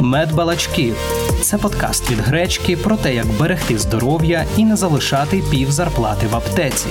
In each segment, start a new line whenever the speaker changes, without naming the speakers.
Медбалачки це подкаст від гречки про те, як берегти здоров'я і не залишати пів зарплати в аптеці.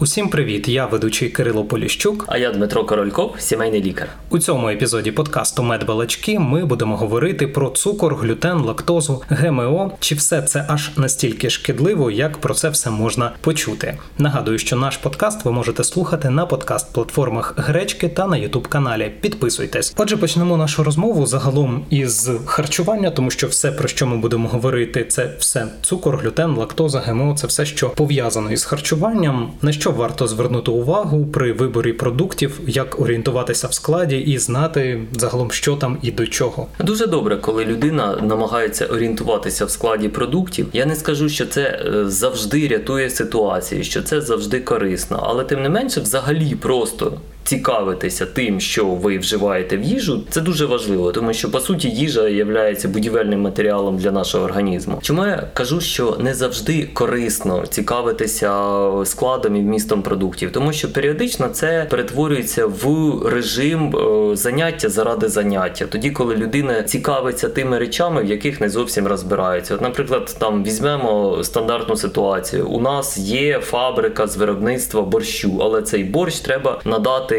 Усім привіт! Я ведучий Кирило Поліщук.
А я Дмитро Корольков, сімейний лікар.
У цьому епізоді подкасту Медбалачки ми будемо говорити про цукор, глютен, лактозу, ГМО. Чи все це аж настільки шкідливо, як про це все можна почути? Нагадую, що наш подкаст ви можете слухати на подкаст-платформах Гречки та на Ютуб каналі. Підписуйтесь. Отже, почнемо нашу розмову загалом із харчування, тому що все про що ми будемо говорити, це все цукор, глютен, лактоза, ГМО, це все, що пов'язано із харчуванням. На що що варто звернути увагу при виборі продуктів, як орієнтуватися в складі і знати загалом, що там і до чого.
Дуже добре, коли людина намагається орієнтуватися в складі продуктів. Я не скажу, що це е, завжди рятує ситуацію, що це завжди корисно, але тим не менше, взагалі, просто цікавитися тим, що ви вживаєте в їжу, це дуже важливо, тому що по суті їжа є будівельним матеріалом для нашого організму. Чому я кажу, що не завжди корисно цікавитися складом і вмістом продуктів, тому що періодично це перетворюється в режим е, заняття заради заняття, тоді коли людина цікавиться тими речами, в яких не зовсім розбирається. От, наприклад, там візьмемо стандартну ситуацію. У нас є фабрика з виробництва борщу, але цей борщ треба надати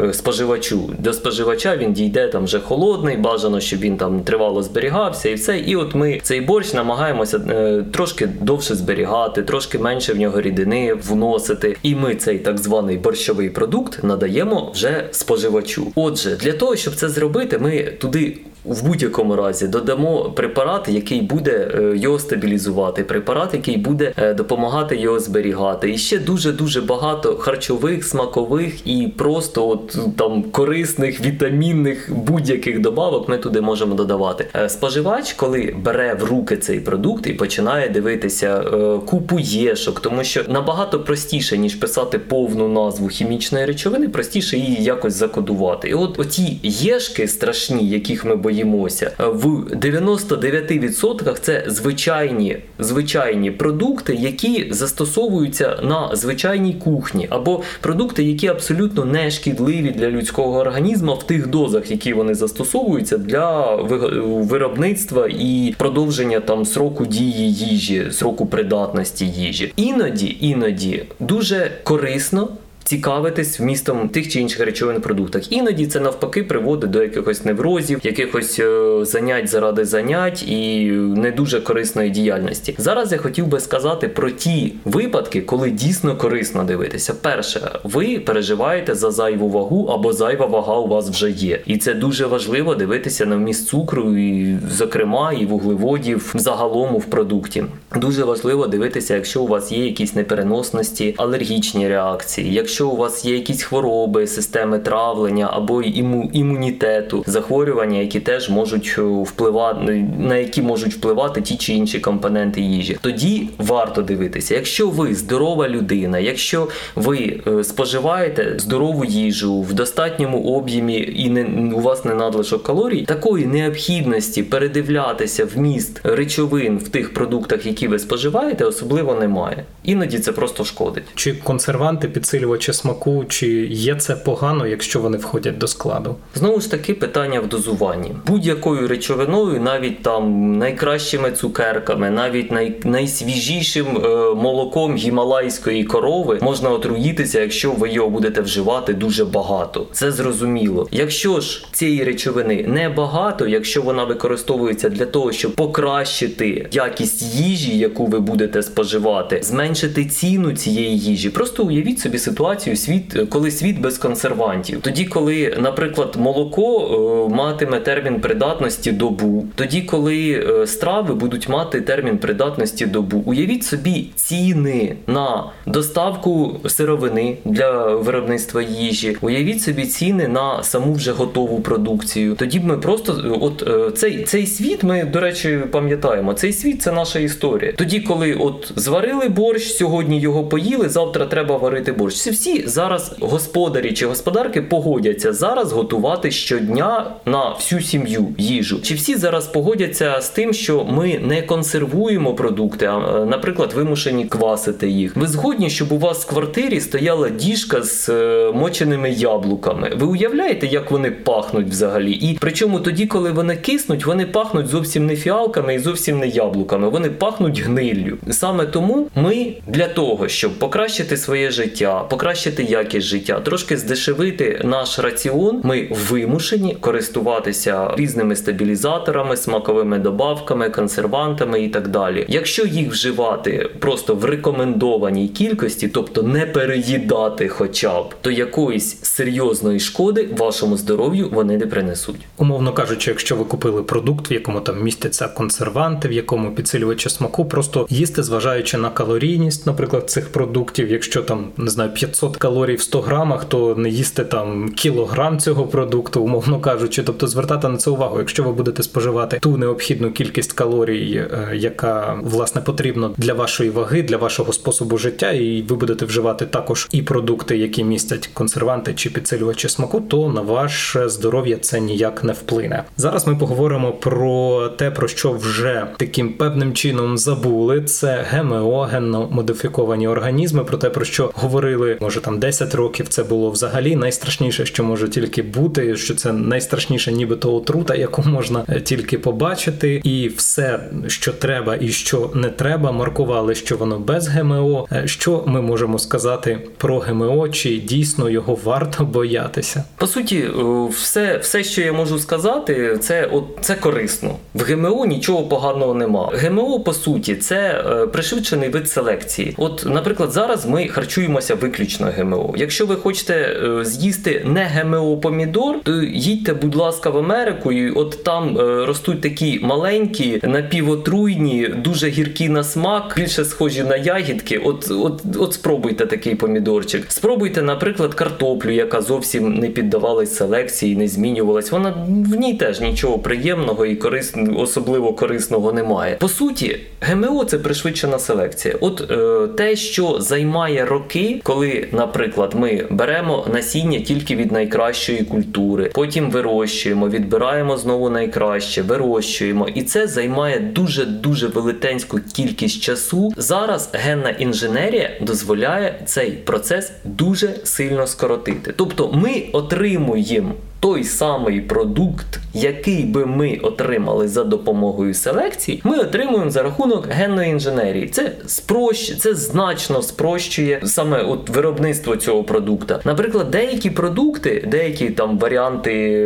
е, споживачу. До споживача він дійде там вже холодний, бажано, щоб він там тривало зберігався і все. І от ми цей борщ намагаємося е, трошки довше зберігати, трошки менше в нього рідини вносити. І ми цей так званий борщовий продукт надаємо вже споживачу. Отже, для того, щоб це зробити, ми туди в будь-якому разі додамо препарат, який буде е, його стабілізувати, препарат, який буде е, допомагати його зберігати. І ще дуже дуже багато харчових, смакових і просто от там корисних, вітамінних будь-яких добавок ми туди можемо додавати. Е, споживач, коли бере в руки цей продукт і починає дивитися купу єшок, тому що набагато простіше ніж писати повну назву хімічної речовини, простіше її якось закодувати. І от оті єшки страшні, яких ми боїмося, боїмося. В 99% це звичайні звичайні продукти, які застосовуються на звичайній кухні, або продукти, які абсолютно не шкідливі для людського організму в тих дозах, які вони застосовуються для виробництва і продовження там сроку дії їжі, сроку придатності їжі. Іноді, іноді дуже корисно цікавитись вмістом тих чи інших речовин в продуктах. Іноді це навпаки приводить до якихось неврозів, якихось е, занять заради занять і не дуже корисної діяльності. Зараз я хотів би сказати про ті випадки, коли дійсно корисно дивитися. Перше, ви переживаєте за зайву вагу або зайва вага у вас вже є, і це дуже важливо дивитися на вміст цукру, і, зокрема, і вуглеводів загалом в продукті. Дуже важливо дивитися, якщо у вас є якісь непереносності, алергічні реакції. Якщо якщо у вас є якісь хвороби, системи травлення або іму, імунітету, захворювання, які теж можуть е, впливати, на які можуть впливати ті чи інші компоненти їжі, тоді варто дивитися. Якщо ви здорова людина, якщо ви е, споживаєте здорову їжу в достатньому об'ємі і не у вас не надлишок калорій, такої необхідності передивлятися вміст речовин в тих продуктах, які ви споживаєте, особливо немає. Іноді це просто шкодить.
Чи консерванти підсилювачі чи смаку, чи є це погано, якщо вони входять до складу?
Знову ж таки, питання в дозуванні будь-якою речовиною, навіть там найкращими цукерками, навіть най, найсвіжішим е, молоком гімалайської корови можна отруїтися, якщо ви його будете вживати дуже багато. Це зрозуміло. Якщо ж цієї речовини не багато, якщо вона використовується для того, щоб покращити якість їжі, яку ви будете споживати, зменшити ціну цієї їжі, просто уявіть собі ситуацію ситуацію, світ, коли світ без консервантів. Тоді, коли, наприклад, молоко е, матиме термін придатності добу, тоді, коли е, страви будуть мати термін придатності добу, уявіть собі ціни на доставку сировини для виробництва їжі, уявіть собі ціни на саму вже готову продукцію. Тоді б ми просто, от е, цей цей світ, ми, до речі, пам'ятаємо, цей світ це наша історія. Тоді, коли от зварили борщ, сьогодні його поїли, завтра треба варити борщ. Це всі всі зараз господарі чи господарки погодяться зараз готувати щодня на всю сім'ю їжу? Чи всі зараз погодяться з тим, що ми не консервуємо продукти, а, е, наприклад, вимушені квасити їх? Ви згодні, щоб у вас в квартирі стояла діжка з е, моченими яблуками? Ви уявляєте, як вони пахнуть взагалі? І причому тоді, коли вони киснуть, вони пахнуть зовсім не фіалками і зовсім не яблуками. Вони пахнуть гниллю. Саме тому ми для того, щоб покращити своє життя, покращити якість життя, трошки здешевити наш раціон, ми вимушені користуватися різними стабілізаторами, смаковими добавками, консервантами і так далі. Якщо їх вживати просто в рекомендованій кількості, тобто не переїдати, хоча б, то якоїсь серйозної шкоди вашому здоров'ю вони не принесуть.
Умовно кажучи, якщо ви купили продукт, в якому там містяться консерванти, в якому підсилювачі смаку, просто їсти, зважаючи на калорійність, наприклад, цих продуктів, якщо там не знаю 500 калорій в 100 грамах, то не їсти там кілограм цього продукту, умовно кажучи, тобто звертати на це увагу. Якщо ви будете споживати ту необхідну кількість калорій, е, яка власне потрібна для вашої ваги, для вашого способу життя, і ви будете вживати також і продукти, які містять консерванти чи підсилювачі смаку, то на ваше здоров'я це ніяк не вплине. Зараз ми поговоримо про те, про що вже таким певним чином забули. Це ГМО, генно модифіковані організми. Про те, про що говорили, може там 10 років. Це було взагалі найстрашніше, що може тільки бути. Що це найстрашніше, нібито отрута, яку можна е, тільки побачити, і все, що треба і що не треба, маркували, що воно без ГМО. Е, Що ми можемо сказати про ГМО? Чи дійсно його варто боятися?
По суті, е, все, все, що я можу сказати, це от це корисно. В ГМО нічого поганого нема. ГМО, по суті, це пришвидшений вид селекції. От, наприклад, зараз ми харчуємося виключно ГМО. Якщо ви хочете е, з'їсти не ГМО помідор, то їдьте, будь ласка, в Америку, і от там е, ростуть такі маленькі, напівотруйні, дуже гіркі на смак, більше схожі на ягідки. От, от, от спробуйте такий помідорчик. Спробуйте, наприклад, картоплю, яка зовсім не піддавалась селекції, не змінювалась. Вона в ній теж нічого приємного і корисного, особливо корисного немає. По суті, ГМО це пришвидшена селекція. От е, те, що займає роки, коли, наприклад, ми беремо насіння тільки від найкращої культури, потім вирощуємо, відбираємо знову найкраще, вирощуємо, і це займає дуже дуже велетенську кількість часу. Зараз генна інженерія дозволяє цей процес дуже сильно скоротити. Тобто ми отримуємо той самий продукт, який би ми отримали за допомогою селекції, ми отримуємо за рахунок генної інженерії. Це спрощ... це значно спрощує саме от виробництво цього продукта. Наприклад, деякі продукти, деякі там варіанти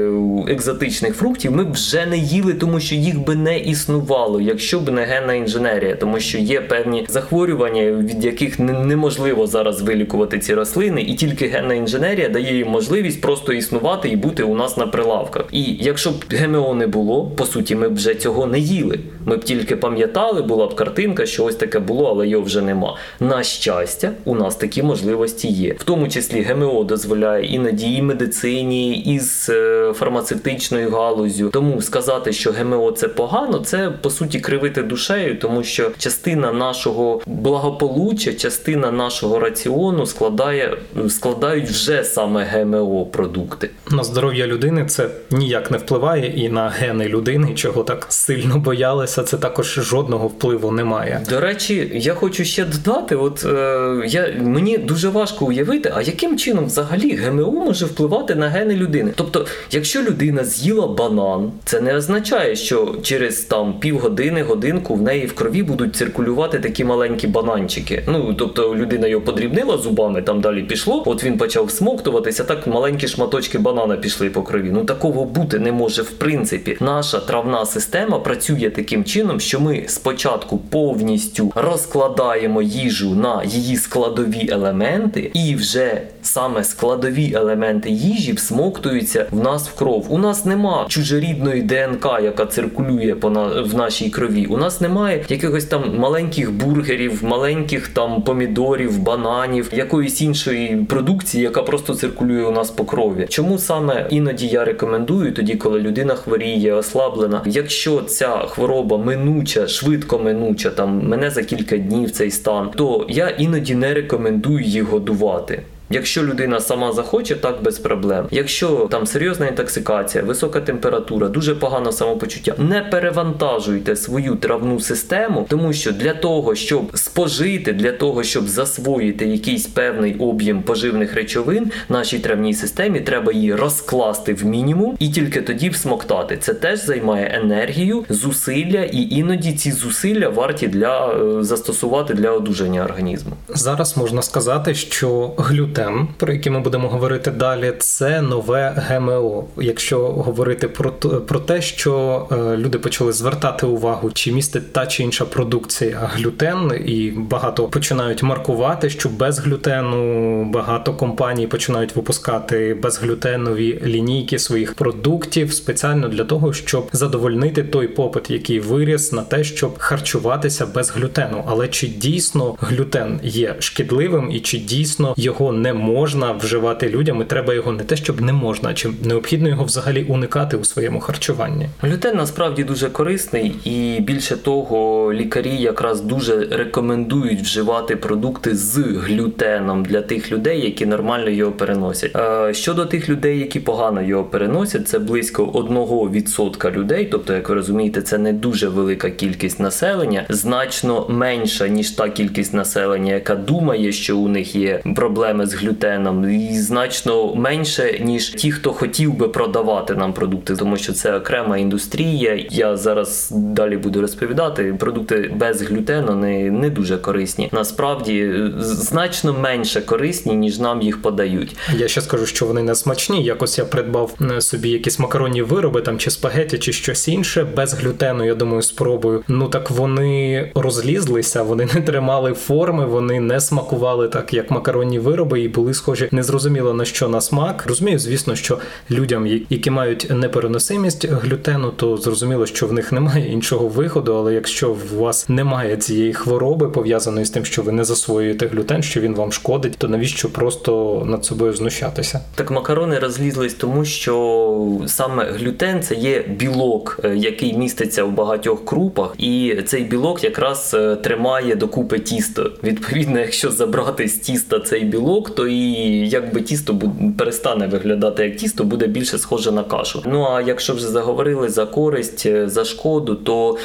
екзотичних фруктів, ми вже не їли, тому що їх би не існувало, якщо б не генна інженерія, тому що є певні захворювання, від яких неможливо зараз вилікувати ці рослини, і тільки генна інженерія дає їм можливість просто існувати і бути у нас на прилавках. І якщо б ГМО не було, по суті, ми б вже цього не їли. Ми б тільки пам'ятали, була б картинка, що ось таке було, але його вже нема. На щастя, у нас такі можливості є. В тому числі ГМО дозволяє і медицині, і з е, фармацевтичною галузю. Тому сказати, що ГМО це погано, це по суті кривити душею, тому що частина нашого благополуччя, частина нашого раціону складає складають вже саме ГМО продукти.
На здоров'я людини це ніяк не впливає, і на гени людини, чого так сильно боялися, це також жодного впливу немає.
До речі, я хочу ще додати: от е, я мені дуже важко уявити, а яким чином взагалі ГМО може впливати на гени людини. Тобто, якщо людина з'їла банан, це не означає, що через там півгодини, годинку в неї в крові будуть циркулювати такі маленькі бананчики. Ну тобто людина його подрібнила зубами, там далі пішло. От він почав смоктуватися, так маленькі шматочки банана пішли по крові. Ну такого бути не може в принципі. Наша травна система працює таким чином, що ми спочатку повністю розкладаємо їжу на її складові елементи, і вже саме складові елементи їжі всмоктуються в нас в кров. У нас нема чужорідної ДНК, яка циркулює по на в нашій крові. У нас немає якихось там маленьких бургерів, маленьких там помідорів, бананів, якоїсь іншої продукції, яка просто циркулює у нас по крові. Чому саме іноді я рекомендую, тоді коли людина хворіє, ослаблена, якщо ця хвороба минуча, швидко минуча, там мене за кілька днів цей стан, то я іноді не рекомендую її годувати. Якщо людина сама захоче, так без проблем. Якщо там серйозна інтоксикація, висока температура, дуже погане самопочуття, не перевантажуйте свою травну систему, тому що для того, щоб спожити, для того, щоб засвоїти якийсь певний об'єм поживних речовин, нашій травній системі треба її розкласти в мінімум і тільки тоді всмоктати. Це теж займає енергію, зусилля, і іноді ці зусилля варті для е, застосувати для одужання організму.
Зараз можна сказати, що глютен, про який ми будемо говорити далі, це нове ГМО. Якщо говорити про про те, що е, люди почали звертати увагу, чи містить та чи інша продукція глютен, і багато починають маркувати, що без глютену багато компаній починають випускати безглютенові лінійки своїх продуктів спеціально для того, щоб задовольнити той попит, який виріс на те, щоб харчуватися без глютену. Але чи дійсно глютен є шкідливим і чи дійсно його не можна вживати людям? і Треба його не те, щоб не можна, чи необхідно його взагалі уникати у своєму харчуванні?
Глютен насправді дуже корисний, і більше того, лікарі якраз дуже рекомендують вживати продукти з глютеном для тих людей, які нормально його переносять. Щодо тих людей, які погано його переносять, це близько 1% людей. Тобто, як ви розумієте, це не дуже велика кількість населення, значно менша ніж та кількість населення, яка думає, що у них є проблеми з глютеном, і значно менше ніж ті, хто хотів би продавати нам продукти, тому що це окрема індустрія. Я зараз далі буду розповідати. Продукти без глютену не, не дуже корисні. Насправді значно менше корисні, ніж нам їх подають.
Я ще скажу, що вони не смачні. Якось я придбав е, собі якісь макаронні вироби, там чи спагеті, чи щось інше без глютену. Я думаю, спробую. Ну так вони розлізлися, вони не тримали форми, вони не смакували так, як макаронні вироби, і були схожі незрозуміло на що на смак. Розумію, звісно, що людям, які мають непереносимість глютену, то зрозуміло, що в них немає іншого виходу. Але якщо у вас немає цієї хвороби пов'язаної з тим, що ви не засвоюєте глютен, що він вам шкодить, то навіщо просто над собою знущатися?
Так макарони розлізлись, тому що саме глютен це є білок, е, який міститься в багатьох крупах, і цей білок якраз е, тримає докупи тісто. Відповідно, якщо забрати з тіста цей білок, то і якби тісто перестане виглядати як тісто, буде більше схоже на кашу. Ну а якщо вже заговорили за користь, е, за шкоду, то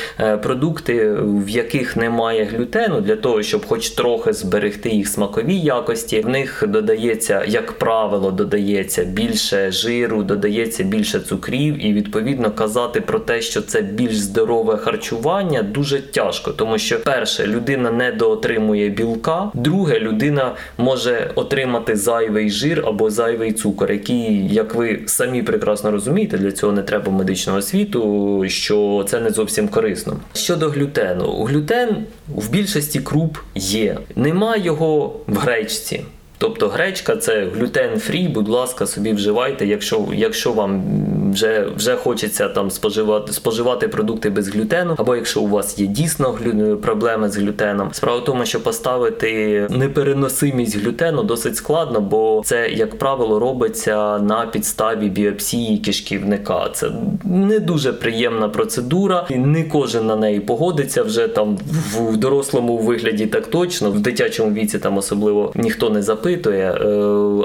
продукти, в яких немає глютену, для того, щоб хоч трохи зберегти їх смакові якості, в них додається, як правило, додається більше жиру, додається більше цукрів, і відповідно казати про те, що це більш здорове харчування, дуже тяжко, тому що перше людина не доотримує білка, друге людина може отримати зайвий жир або зайвий цукор, який, як ви самі прекрасно розумієте, для цього не треба медичного освіту, що це не зовсім корисно. Щодо глютену, глютен в більшості круп є, нема його в гречці. Тобто гречка це глютен фрі, будь ласка, собі вживайте, якщо якщо вам вже вже хочеться там споживати споживати продукти без глютену, або якщо у вас є дійсно проблеми з глютеном. Справа в тому, що поставити непереносимість глютену досить складно, бо це, як правило, робиться на підставі біопсії кишківника. Це не дуже приємна процедура, і не кожен на неї погодиться вже там в дорослому вигляді так точно, в дитячому віці там особливо ніхто не запитує е,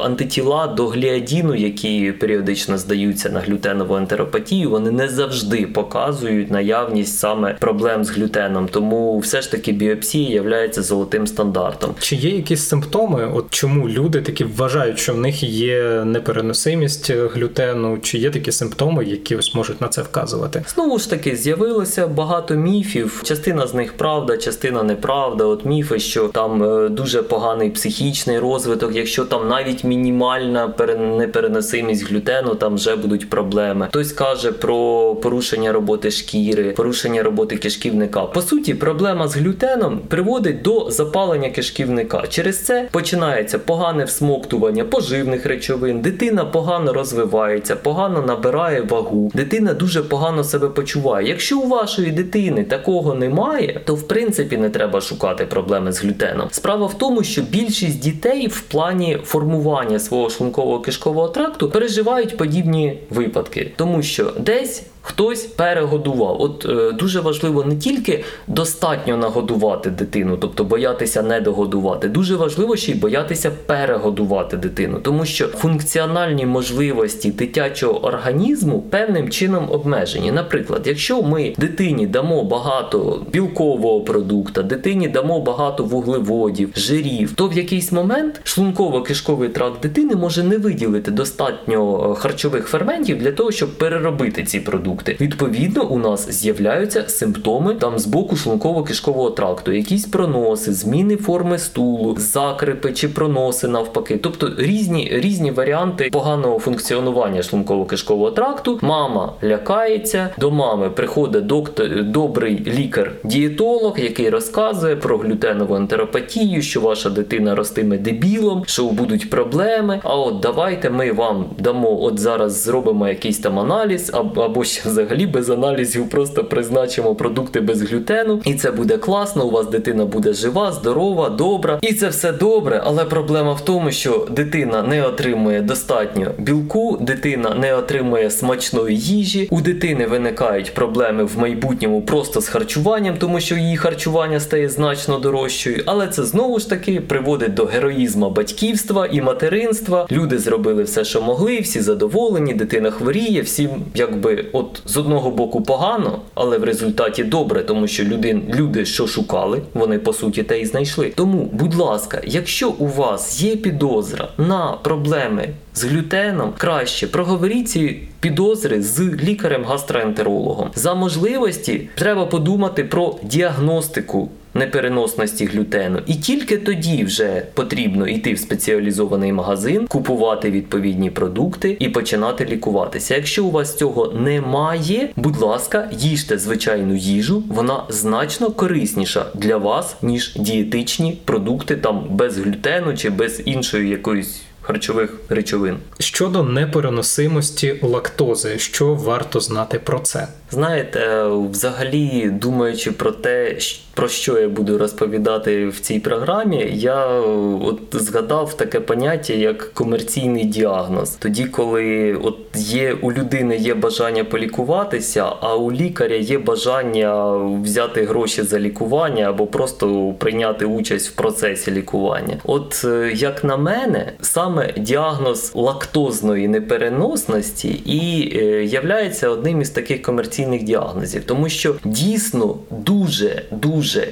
антитіла до гліадіну, які періодично здаються на глютенову ентеропатію, вони не завжди показують наявність саме проблем з глютеном. Тому все ж таки біопсія є золотим стандартом.
Чи є якісь симптоми? От чому люди такі вважають, що в них є непереносимість глютену? Чи є такі симптоми, які ось можуть на це вказувати?
Знову ж таки, з'явилося багато міфів. Частина з них правда, частина неправда. От міфи, що там е, дуже поганий психічний розвиток розвиток, якщо там навіть мінімальна непереносимість глютену, там вже будуть проблеми. Хтось каже про порушення роботи шкіри, порушення роботи кишківника. По суті, проблема з глютеном приводить до запалення кишківника. Через це починається погане всмоктування поживних речовин, дитина погано розвивається, погано набирає вагу, дитина дуже погано себе почуває. Якщо у вашої дитини такого немає, то в принципі не треба шукати проблеми з глютеном. Справа в тому, що більшість дітей в плані формування свого шлункового кишкового тракту переживають подібні випадки, тому що десь хтось перегодував. От е, дуже важливо не тільки достатньо нагодувати дитину, тобто боятися не догодувати. Дуже важливо ще й боятися перегодувати дитину, тому що функціональні можливості дитячого організму певним чином обмежені. Наприклад, якщо ми дитині дамо багато білкового продукту, дитині дамо багато вуглеводів, жирів, то в якийсь момент шлунково-кишковий тракт дитини може не виділити достатньо е, харчових ферментів для того, щоб переробити ці продукти. Відповідно, у нас з'являються симптоми там з боку шлунково-кишкового тракту, якісь проноси, зміни форми стулу, закрипи чи проноси навпаки, тобто різні різні варіанти поганого функціонування шлунково-кишкового тракту. Мама лякається, до мами приходить доктор, добрий лікар-дієтолог, який розказує про глютенову ентеропатію, що ваша дитина ростиме дебілом, що будуть проблеми. А от давайте ми вам дамо, от зараз зробимо якийсь там аналіз, або ще взагалі без аналізів, просто призначимо продукти без глютену, і це буде класно. У вас дитина буде жива, здорова, добра, і це все добре. Але проблема в тому, що дитина не отримує достатньо білку, дитина не отримує смачної їжі. У дитини виникають проблеми в майбутньому просто з харчуванням, тому що її харчування стає значно дорожчою. Але це знову ж таки приводить до героїзму батьківства і материнства. Люди зробили все, що могли, всі задоволені, дитина хворіє, всім якби от з одного боку погано, але в результаті добре, тому що люди, люди що шукали, вони по суті те і знайшли. Тому, будь ласка, якщо у вас є підозра на проблеми з глютеном, краще проговоріть ці підозри з лікарем-гастроентерологом. За можливості треба подумати про діагностику непереносності глютену. І тільки тоді вже потрібно йти в спеціалізований магазин, купувати відповідні продукти і починати лікуватися. Якщо у вас цього немає, будь ласка, їжте звичайну їжу, вона значно корисніша для вас, ніж дієтичні продукти там без глютену чи без іншої якоїсь харчових речовин.
Щодо непереносимості лактози, що варто знати про це?
Знаєте, взагалі, думаючи про те, про що я буду розповідати в цій програмі, я от згадав таке поняття як комерційний діагноз. Тоді, коли от є у людини є бажання полікуватися, а у лікаря є бажання взяти гроші за лікування або просто прийняти участь в процесі лікування. От е, як на мене, саме діагноз лактозної непереносності і е, являється одним із таких комерційних діагнозів, тому що дійсно дуже дуже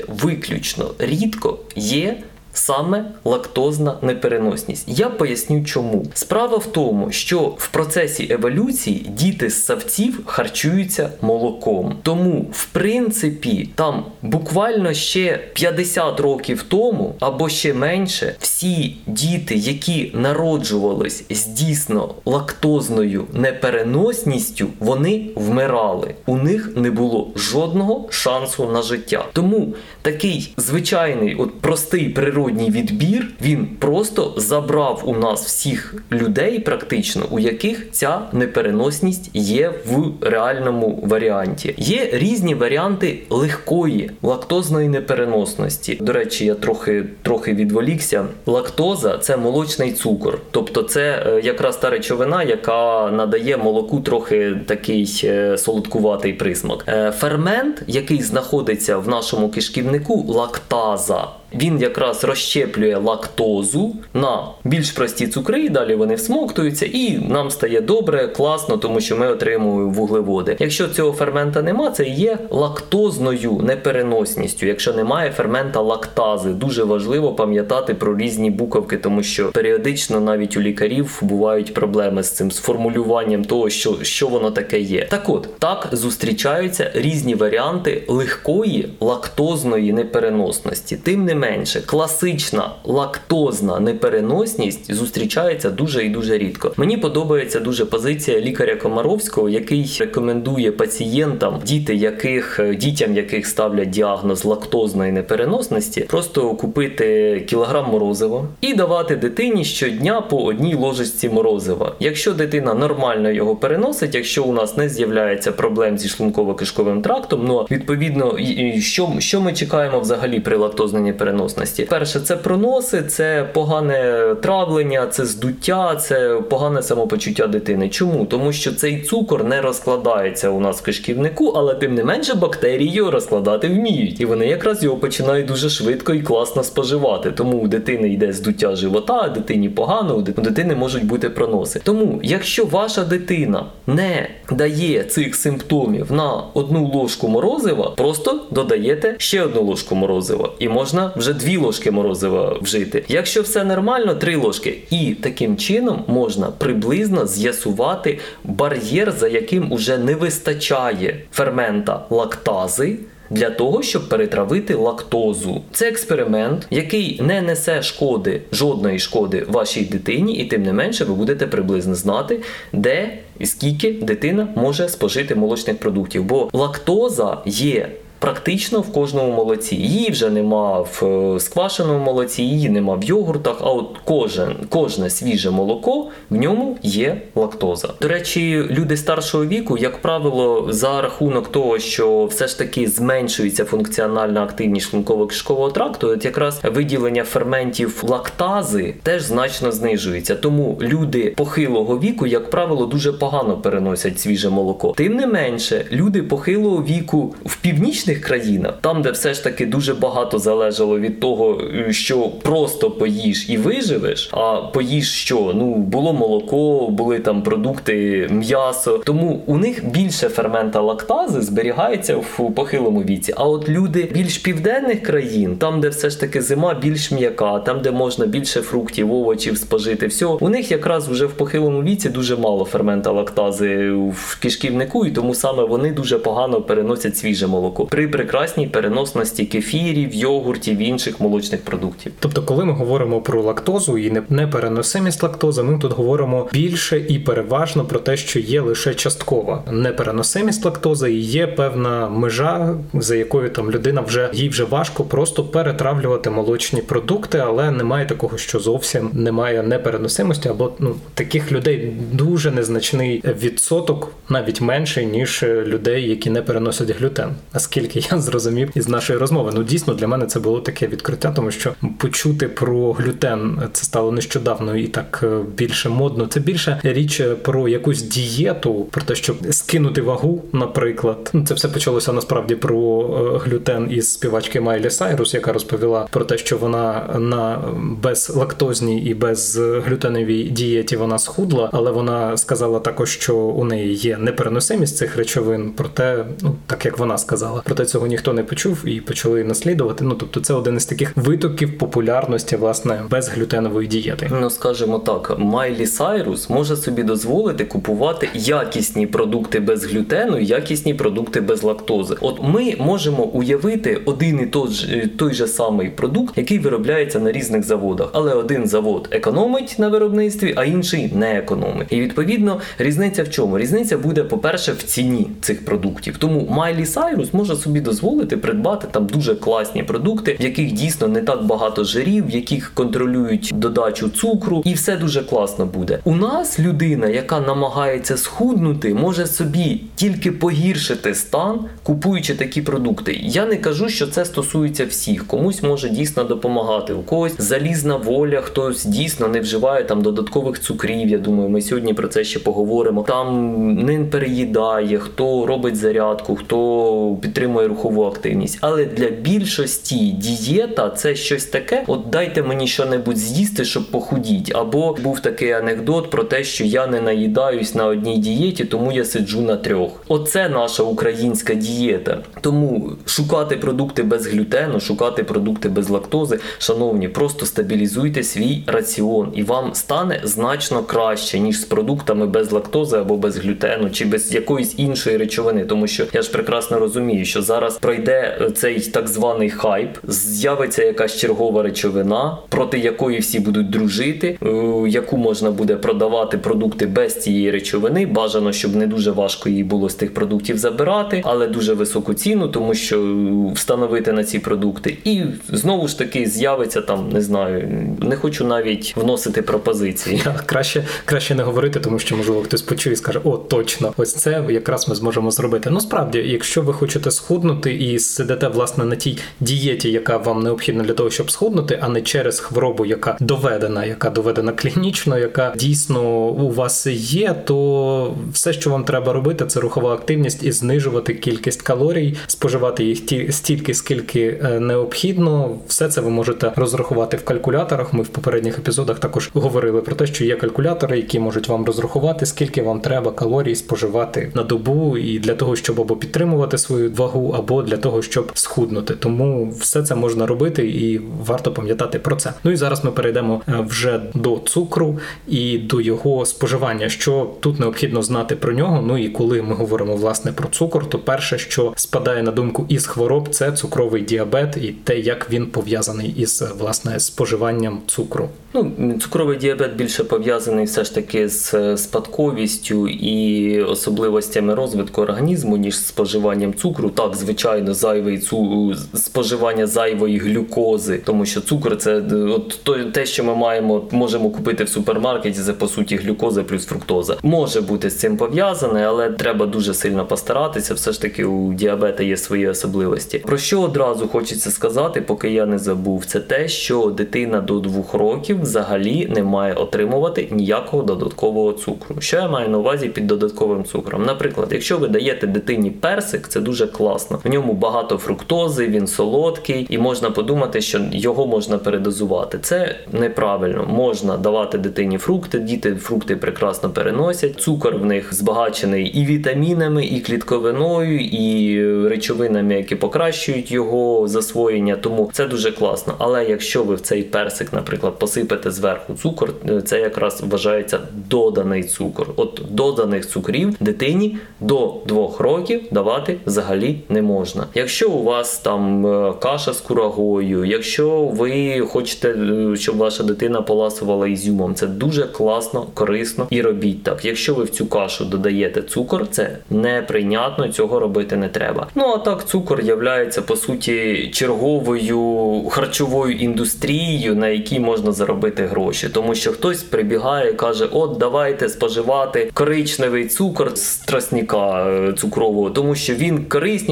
виключно рідко є саме лактозна непереносність. Я поясню чому. Справа в тому, що в процесі еволюції діти з савців харчуються молоком. Тому, в принципі, там буквально ще 50 років тому або ще менше, всі діти, які народжувались з дійсно лактозною непереносністю, вони вмирали. У них не було жодного шансу на життя. Тому такий звичайний, от простий природний природній відбір він просто забрав у нас всіх людей, практично, у яких ця непереносність є в реальному варіанті. Є різні варіанти легкої лактозної непереносності. До речі, я трохи трохи відволікся. Лактоза це молочний цукор, тобто це е, якраз та речовина, яка надає молоку трохи такий е, солодкуватий присмак. Е, фермент, який знаходиться в нашому кишківнику, лактаза. Він якраз розщеплює лактозу на більш прості цукри, і далі вони всмоктуються, і нам стає добре, класно, тому що ми отримуємо вуглеводи. Якщо цього фермента нема, це є лактозною непереносністю. Якщо немає фермента лактази, дуже важливо пам'ятати про різні буковки, тому що періодично навіть у лікарів бувають проблеми з цим з формулюванням того, що, що воно таке є. Так от так зустрічаються різні варіанти легкої лактозної непереносності. Тим не менше, класична лактозна непереносність зустрічається дуже і дуже рідко. Мені подобається дуже позиція лікаря Комаровського, який рекомендує пацієнтам, діти яких дітям, яких ставлять діагноз лактозної непереносності, просто купити кілограм морозива і давати дитині щодня по одній ложечці морозива. Якщо дитина нормально його переносить, якщо у нас не з'являється проблем зі шлунково-кишковим трактом, ну відповідно, що що ми чекаємо взагалі при лактозній непереносності? Переносності. Перше, це проноси, це погане травлення, це здуття, це погане самопочуття дитини. Чому? Тому що цей цукор не розкладається у нас в кишківнику, але тим не менше бактерії його розкладати вміють, і вони якраз його починають дуже швидко і класно споживати. Тому у дитини йде здуття живота, а дитині погано, у дитини можуть бути проноси. Тому, якщо ваша дитина не дає цих симптомів на одну ложку морозива, просто додаєте ще одну ложку морозива, і можна вже дві ложки морозива вжити. Якщо все нормально, три ложки. І таким чином можна приблизно з'ясувати бар'єр, за яким уже не вистачає фермента лактази для того, щоб перетравити лактозу. Це експеримент, який не несе шкоди, жодної шкоди вашій дитині, і тим не менше ви будете приблизно знати, де і скільки дитина може спожити молочних продуктів. Бо лактоза є Практично в кожному молоці. Її вже нема в е, сквашеному молоці, її нема в йогуртах, а от кожен, кожне свіже молоко в ньому є лактоза. До речі, люди старшого віку, як правило, за рахунок того, що все ж таки зменшується функціональна активність шлунково-кишкового тракту, от якраз виділення ферментів лактази теж значно знижується. Тому люди похилого віку, як правило, дуже погано переносять свіже молоко. Тим не менше, люди похилого віку в північній північних країнах, там, де все ж таки дуже багато залежало від того, що просто поїш і виживеш, а поїш що? Ну було молоко, були там продукти, м'ясо. Тому у них більше фермента лактази зберігається в похилому віці. А от люди більш південних країн, там, де все ж таки зима більш м'яка, там де можна більше фруктів, овочів спожити, всього, у них якраз вже в похилому віці дуже мало фермента лактази в кишківнику, і тому саме вони дуже погано переносять свіже молоко при прекрасній переносності кефірів, йогуртів інших молочних продуктів.
Тобто, коли ми говоримо про лактозу і непереносимість лактози, ми тут говоримо більше і переважно про те, що є лише часткова непереносимість лактози, і є певна межа, за якою там людина вже їй вже важко просто перетравлювати молочні продукти, але немає такого, що зовсім немає непереносимості, або ну таких людей дуже незначний відсоток, навіть менший ніж людей, які не переносять глютен. Наскільки наскільки я зрозумів із нашої розмови. Ну дійсно для мене це було таке відкриття, тому що почути про глютен це стало нещодавно і так е, більше модно. Це більше річ про якусь дієту, про те, щоб скинути вагу, наприклад. Ну, це все почалося насправді про е, глютен із співачки Майлі Сайрус, яка розповіла про те, що вона на безлактозній і безглютеновій дієті вона схудла, але вона сказала також, що у неї є непереносимість цих речовин, проте, ну так як вона сказала, проте цього ніхто не почув і почали наслідувати. Ну тобто, це один із таких витоків популярності власне безглютенової дієти.
Ну скажімо так, Майлі Сайрус може собі дозволити купувати якісні продукти без глютену, якісні продукти без лактози. От ми можемо уявити один і той ж той же самий продукт, який виробляється на різних заводах, але один завод економить на виробництві, а інший не економить. І відповідно різниця в чому? Різниця буде, по-перше, в ціні цих продуктів. Тому Майлі Сайрус може собі дозволити придбати там дуже класні продукти, в яких дійсно не так багато жирів, в яких контролюють додачу цукру, і все дуже класно буде. У нас людина, яка намагається схуднути, може собі тільки погіршити стан, купуючи такі продукти. Я не кажу, що це стосується всіх. Комусь може дійсно допомагати. У когось залізна воля, хтось дійсно не вживає там додаткових цукрів. Я думаю, ми сьогодні про це ще поговоримо. Там не переїдає, хто робить зарядку, хто підтримує підтримує рухову активність. Але для більшості дієта це щось таке. От дайте мені що-небудь з'їсти, щоб похудіть. Або був такий анекдот про те, що я не наїдаюсь на одній дієті, тому я сиджу на трьох. Оце наша українська дієта. Тому шукати продукти без глютену, шукати продукти без лактози. Шановні, просто стабілізуйте свій раціон, і вам стане значно краще, ніж з продуктами без лактози або без глютену, чи без якоїсь іншої речовини. Тому що я ж прекрасно розумію, що зараз пройде цей так званий хайп, з'явиться якась чергова речовина, проти якої всі будуть дружити, е, яку можна буде продавати продукти без цієї речовини. Бажано, щоб не дуже важко їй було з тих продуктів забирати, але дуже високу ціну, тому що е, встановити на ці продукти. І знову ж таки з'явиться там, не знаю, не хочу навіть вносити пропозиції.
Краще краще не говорити, тому що можливо хтось почує і скаже: О, точно, ось це якраз ми зможемо зробити. Ну справді, якщо ви хочете схуднути, схуднути і сидите власне на тій дієті, яка вам необхідна для того, щоб схуднути, а не через хворобу, яка доведена, яка доведена клінічно, яка дійсно у вас є, то все, що вам треба робити, це рухова активність і знижувати кількість калорій, споживати їх ті стільки, скільки е, необхідно. Все це ви можете розрахувати в калькуляторах. Ми в попередніх епізодах також говорили про те, що є калькулятори, які можуть вам розрахувати, скільки вам треба калорій споживати на добу, і для того, щоб або підтримувати свою вагу, або для того, щоб схуднути. Тому все це можна робити і варто пам'ятати про це. Ну і зараз ми перейдемо е, вже до цукру і до його споживання. Що тут необхідно знати про нього. Ну і коли ми говоримо власне про цукор, то перше, що спадає на думку із хвороб, це цукровий діабет і те, як він пов'язаний із власне споживанням цукру.
Ну, цукровий діабет більше пов'язаний все ж таки з е, спадковістю і особливостями розвитку організму, ніж з споживанням цукру. Так, звичайно, зайвий цу... споживання зайвої глюкози, тому що цукор це е, от те, що ми маємо, можемо купити в супермаркеті, це по суті глюкоза плюс фруктоза. Може бути з цим пов'язане, але треба дуже сильно постаратися. Все ж таки у діабета є свої особливості. Про що одразу хочеться сказати, поки я не забув, це те, що дитина до двох років взагалі не має отримувати ніякого додаткового цукру. Що я маю на увазі під додатковим цукром? Наприклад, якщо ви даєте дитині персик, це дуже класно. В ньому багато фруктози, він солодкий, і можна подумати, що його можна передозувати. Це неправильно. Можна давати дитині фрукти, діти фрукти прекрасно переносять. Цукор в них збагачений і вітамінами, і клітковиною, і речовинами, які покращують його засвоєння. Тому це дуже класно. Але якщо ви в цей персик, наприклад, посипете зверху цукор, це якраз вважається доданий цукор. От доданих цукрів дитині до 2 років давати взагалі не можна. Якщо у вас там е, каша з курагою, якщо ви хочете, е, щоб ваша дитина поласувала ізюмом, це дуже класно, корисно і робіть так. Якщо ви в цю кашу додаєте цукор, це неприйнятно, цього робити не треба. Ну а так, цукор являється по суті черговою харчовою індустрією, на якій можна заробити гроші, тому що хтось прибігає і каже: От давайте споживати коричневий цукор з тростника е, цукрового, тому що він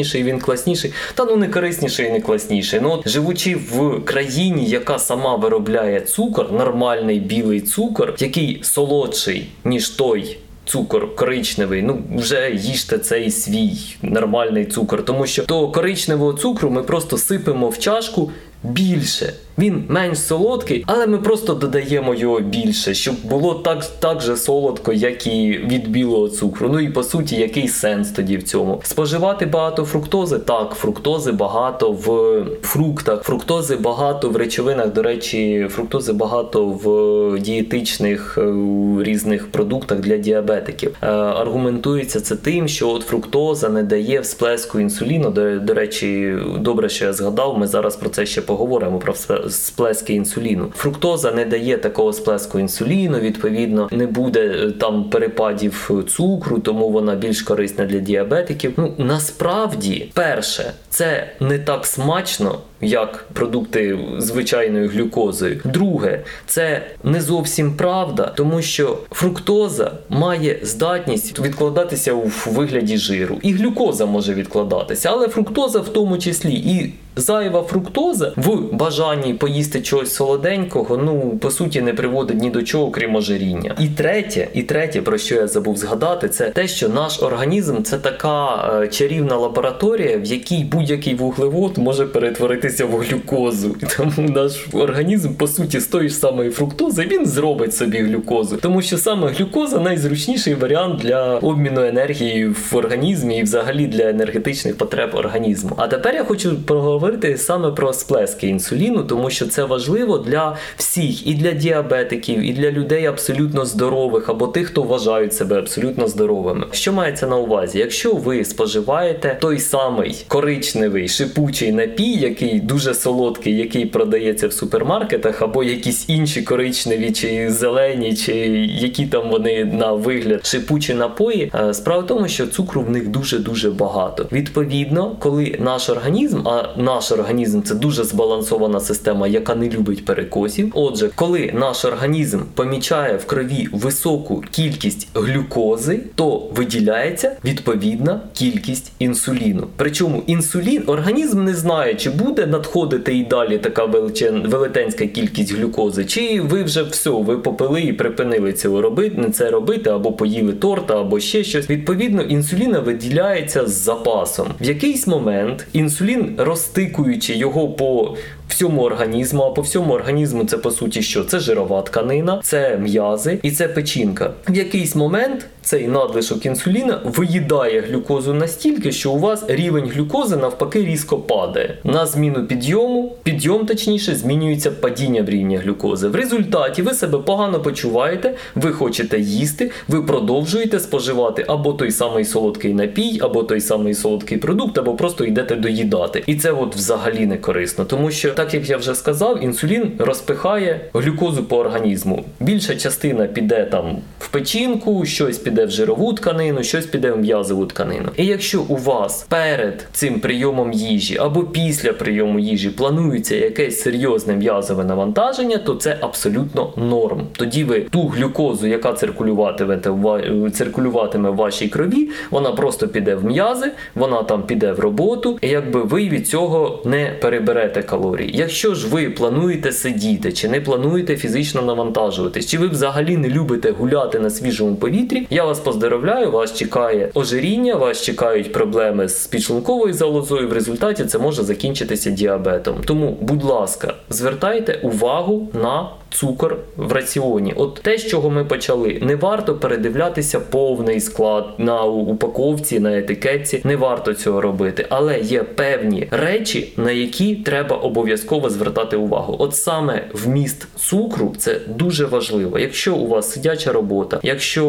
корисніший, він класніший. Та ну не корисніший не класніший. Ну от живучи в країні, яка сама виробляє цукор, нормальний білий цукор, який солодший ніж той. Цукор коричневий, ну вже їжте цей свій нормальний цукор, тому що до коричневого цукру ми просто сипемо в чашку більше. Він менш солодкий, але ми просто додаємо його більше, щоб було так так же солодко, як і від білого цукру. Ну і по суті, який сенс тоді в цьому? Споживати багато фруктози? Так, фруктози багато в фруктах, фруктози багато в речовинах. До речі, фруктози багато в дієтичних е, різних продуктах для діабетиків. Е, аргументується це тим, що от фруктоза не дає всплеску інсуліну. До, до речі, добре, що я згадав. Ми зараз про це ще поговоримо. Про сплески інсуліну. Фруктоза не дає такого сплеску інсуліну, відповідно, не буде е, там перепадів цукру, тому вона більш корисна для діабетиків. Ну насправді, перше, це не так смачно. Як продукти звичайною глюкозою. Друге, це не зовсім правда, тому що фруктоза має здатність відкладатися у вигляді жиру. І глюкоза може відкладатися, але фруктоза в тому числі і зайва фруктоза в бажанні поїсти чогось солоденького, ну по суті не приводить ні до чого, крім ожиріння. І третє, і третє, про що я забув згадати, це те, що наш організм це така е, чарівна лабораторія, в якій будь-який вуглевод може перетворитися в глюкозу. І тому наш організм, по суті, з тої ж самої фруктози, він зробить собі глюкозу, тому що саме глюкоза найзручніший варіант для обміну енергії в організмі і взагалі для енергетичних потреб організму. А тепер я хочу проговорити саме про сплески інсуліну, тому що це важливо для всіх, і для діабетиків, і для людей абсолютно здорових, або тих, хто вважають себе абсолютно здоровими. Що мається на увазі? Якщо ви споживаєте той самий коричневий шипучий напій, який дуже солодкий, який продається в супермаркетах, або якісь інші коричневі, чи зелені, чи які там вони на вигляд шипучі напої, е, справа в тому, що цукру в них дуже дуже багато. Відповідно, коли наш організм, а наш організм це дуже збалансована система, яка не любить перекосів. Отже, коли наш організм помічає в крові високу кількість глюкози, то виділяється відповідна кількість інсуліну. Причому інсулін організм не знає, чи буде надходити і далі така величен, велетенська кількість глюкози, чи ви вже все, ви попили і припинили це робити, це робити, або поїли торта, або ще щось. Відповідно, інсуліна виділяється з запасом. В якийсь момент інсулін, розтикуючи його по всьому організму, а по всьому організму це по суті що? Це жирова тканина, це м'язи і це печінка. В якийсь момент цей надлишок інсуліна виїдає глюкозу настільки, що у вас рівень глюкози навпаки різко падає. На зміну підйому, підйом точніше, змінюється падіння в рівні глюкози. В результаті ви себе погано почуваєте, ви хочете їсти, ви продовжуєте споживати або той самий солодкий напій, або той самий солодкий продукт, або просто йдете доїдати. І це от взагалі не корисно, тому що так як я вже сказав, інсулін розпихає глюкозу по організму. Більша частина піде там в печінку, щось піде в жирову тканину, щось піде в м'язову тканину. І якщо у вас перед цим прийомом їжі або після прийому їжі планується якесь серйозне м'язове навантаження, то це абсолютно норм. Тоді ви ту глюкозу, яка циркулюватиме в вашій крові, вона просто піде в м'язи, вона там піде в роботу, і якби ви від цього не переберете калорії. Якщо ж ви плануєте сидіти, чи не плануєте фізично навантажуватись, чи ви взагалі не любите гуляти на свіжому повітрі, я вас поздоровляю, вас чекає ожиріння, вас чекають проблеми з підшлунковою залозою. В результаті це може закінчитися діабетом. Тому, будь ласка, звертайте увагу на цукор в раціоні. От те, з чого ми почали, не варто передивлятися повний склад на упаковці, на етикетці. Не варто цього робити, але є певні речі, на які треба обов'язково звертати увагу. От саме вміст цукру це дуже важливо. Якщо у вас сидяча робота, якщо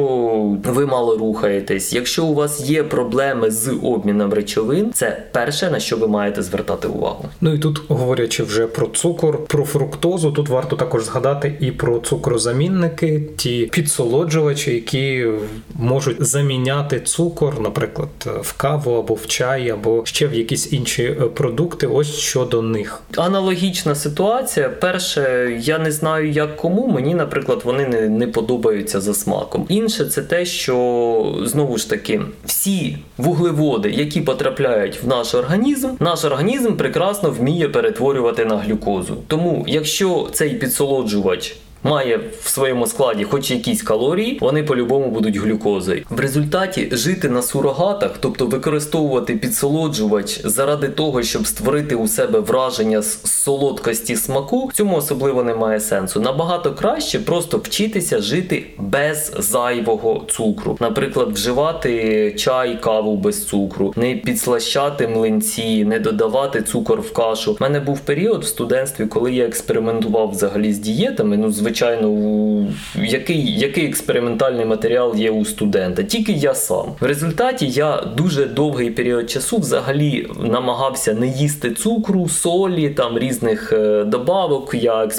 ви мало рухаєтесь, якщо у вас є проблеми з обміном речовин, це перше на що ви маєте звертати увагу.
Ну і тут говорячи вже про цукор, про фруктозу, тут варто також згадати згадати і про цукрозамінники, ті підсолоджувачі, які можуть заміняти цукор, наприклад, в каву або в чай, або ще в якісь інші е, продукти. Ось щодо них.
Аналогічна ситуація. Перше, я не знаю, як кому. Мені, наприклад, вони не, не подобаються за смаком. Інше, це те, що знову ж таки всі вуглеводи, які потрапляють в наш організм, наш організм прекрасно вміє перетворювати на глюкозу. Тому, якщо цей підсолоджувач vagy має в своєму складі хоч якісь калорії, вони по-любому будуть глюкозою. В результаті жити на сурогатах, тобто використовувати підсолоджувач заради того, щоб створити у себе враження з солодкості смаку, цьому особливо немає сенсу. Набагато краще просто вчитися жити без зайвого цукру. Наприклад, вживати чай, каву без цукру, не підслащати млинці, не додавати цукор в кашу. У мене був період в студентстві, коли я експериментував взагалі з дієтами. Ну, звичайно звичайно, який який експериментальний матеріал є у студента. Тільки я сам. В результаті я дуже довгий період часу взагалі намагався не їсти цукру, солі, там різних е, добавок. Я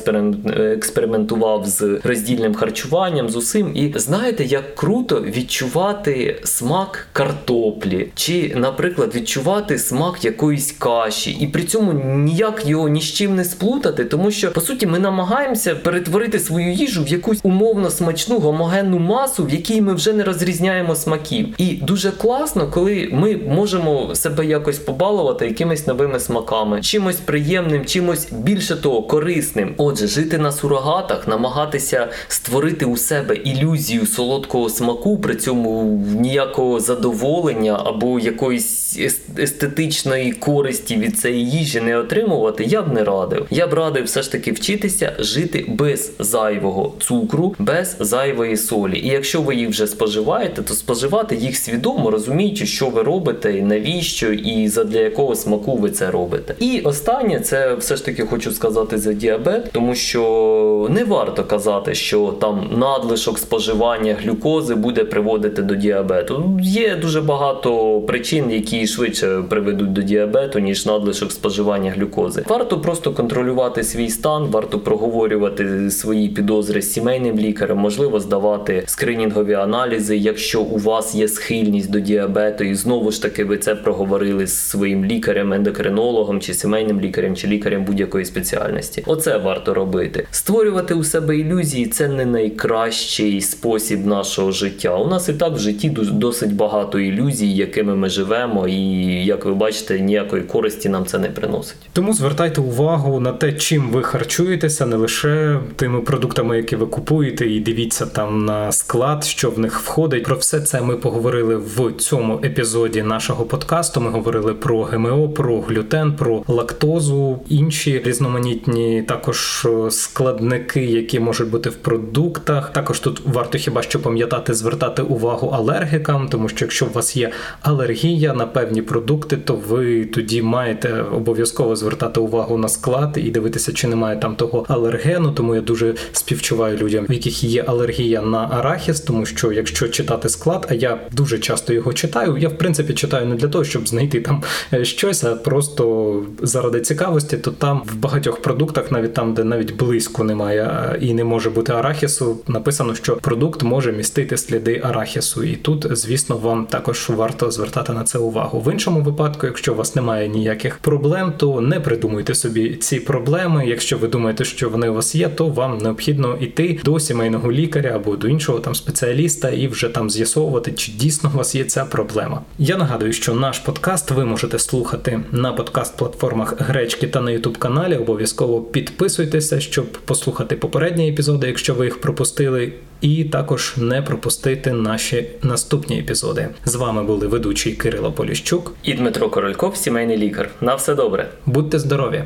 експериментував з роздільним харчуванням, з усім. І знаєте, як круто відчувати смак картоплі, чи, наприклад, відчувати смак якоїсь каші, і при цьому ніяк його ні з чим не сплутати, тому що по суті ми намагаємося перетворити свою їжу в якусь умовно смачну гомогенну масу, в якій ми вже не розрізняємо смаків. І дуже класно, коли ми можемо себе якось побалувати якимись новими смаками, чимось приємним, чимось більше того, корисним. Отже, жити на сурогатах, намагатися створити у себе ілюзію солодкого смаку, при цьому ніякого задоволення або якоїсь естетичної користі від цієї їжі не отримувати, я б не радив. Я б радив все ж таки вчитися жити без зайвого цукру, без зайвої солі. І якщо ви їх вже споживаєте, то споживати їх свідомо, розуміючи, що ви робите, і навіщо, і задля якого смаку ви це робите. І останнє, це все ж таки хочу сказати за діабет, тому що не варто казати, що там надлишок споживання глюкози буде приводити до діабету. Є дуже багато причин, які швидше приведуть до діабету, ніж надлишок споживання глюкози. Варто просто контролювати свій стан, варто проговорювати свої свої підозри з сімейним лікарем, можливо, здавати скринінгові аналізи, якщо у вас є схильність до діабету, і знову ж таки ви це проговорили з своїм лікарем, ендокринологом чи сімейним лікарем, чи лікарем будь-якої спеціальності. Оце варто робити. Створювати у себе ілюзії це не найкращий спосіб нашого життя. У нас і так в житті досить багато ілюзій, якими ми живемо, і як ви бачите, ніякої користі нам це не приносить.
Тому звертайте увагу на те, чим ви харчуєтеся, не лише тими продуктами, які ви купуєте, і дивіться там на склад, що в них входить. Про все це ми поговорили в цьому епізоді нашого подкасту. Ми говорили про ГМО, про глютен, про лактозу, інші різноманітні також е, складники, які можуть бути в продуктах. Також тут варто хіба що пам'ятати, звертати увагу алергікам, тому що якщо у вас є алергія на певні продукти, то ви тоді маєте обов'язково звертати увагу на склад і дивитися, чи немає там того алергену. Тому я дуже співчуваю людям, в яких є алергія на арахіс, тому що якщо читати склад, а я дуже часто його читаю, я в принципі читаю не для того, щоб знайти там е, щось, а просто заради цікавості, то там в багатьох продуктах, навіть там, де навіть близько немає і не може бути арахісу, написано, що продукт може містити сліди арахісу, і тут, звісно, вам також варто звертати на це увагу. В іншому випадку, якщо у вас немає ніяких проблем, то не придумуйте собі ці проблеми. Якщо ви думаєте, що вони у вас є, то вам необхідно йти до сімейного лікаря або до іншого там спеціаліста і вже там з'ясовувати, чи дійсно у вас є ця проблема. Я нагадую, що наш подкаст ви можете слухати на подкаст-платформах Гречки та на Ютуб каналі. Обов'язково підписуйтеся, щоб послухати попередні епізоди, якщо ви їх пропустили. І також не пропустити наші наступні епізоди. З вами були ведучий Кирило Поліщук
і Дмитро Корольков, сімейний лікар. На все добре.
Будьте здорові!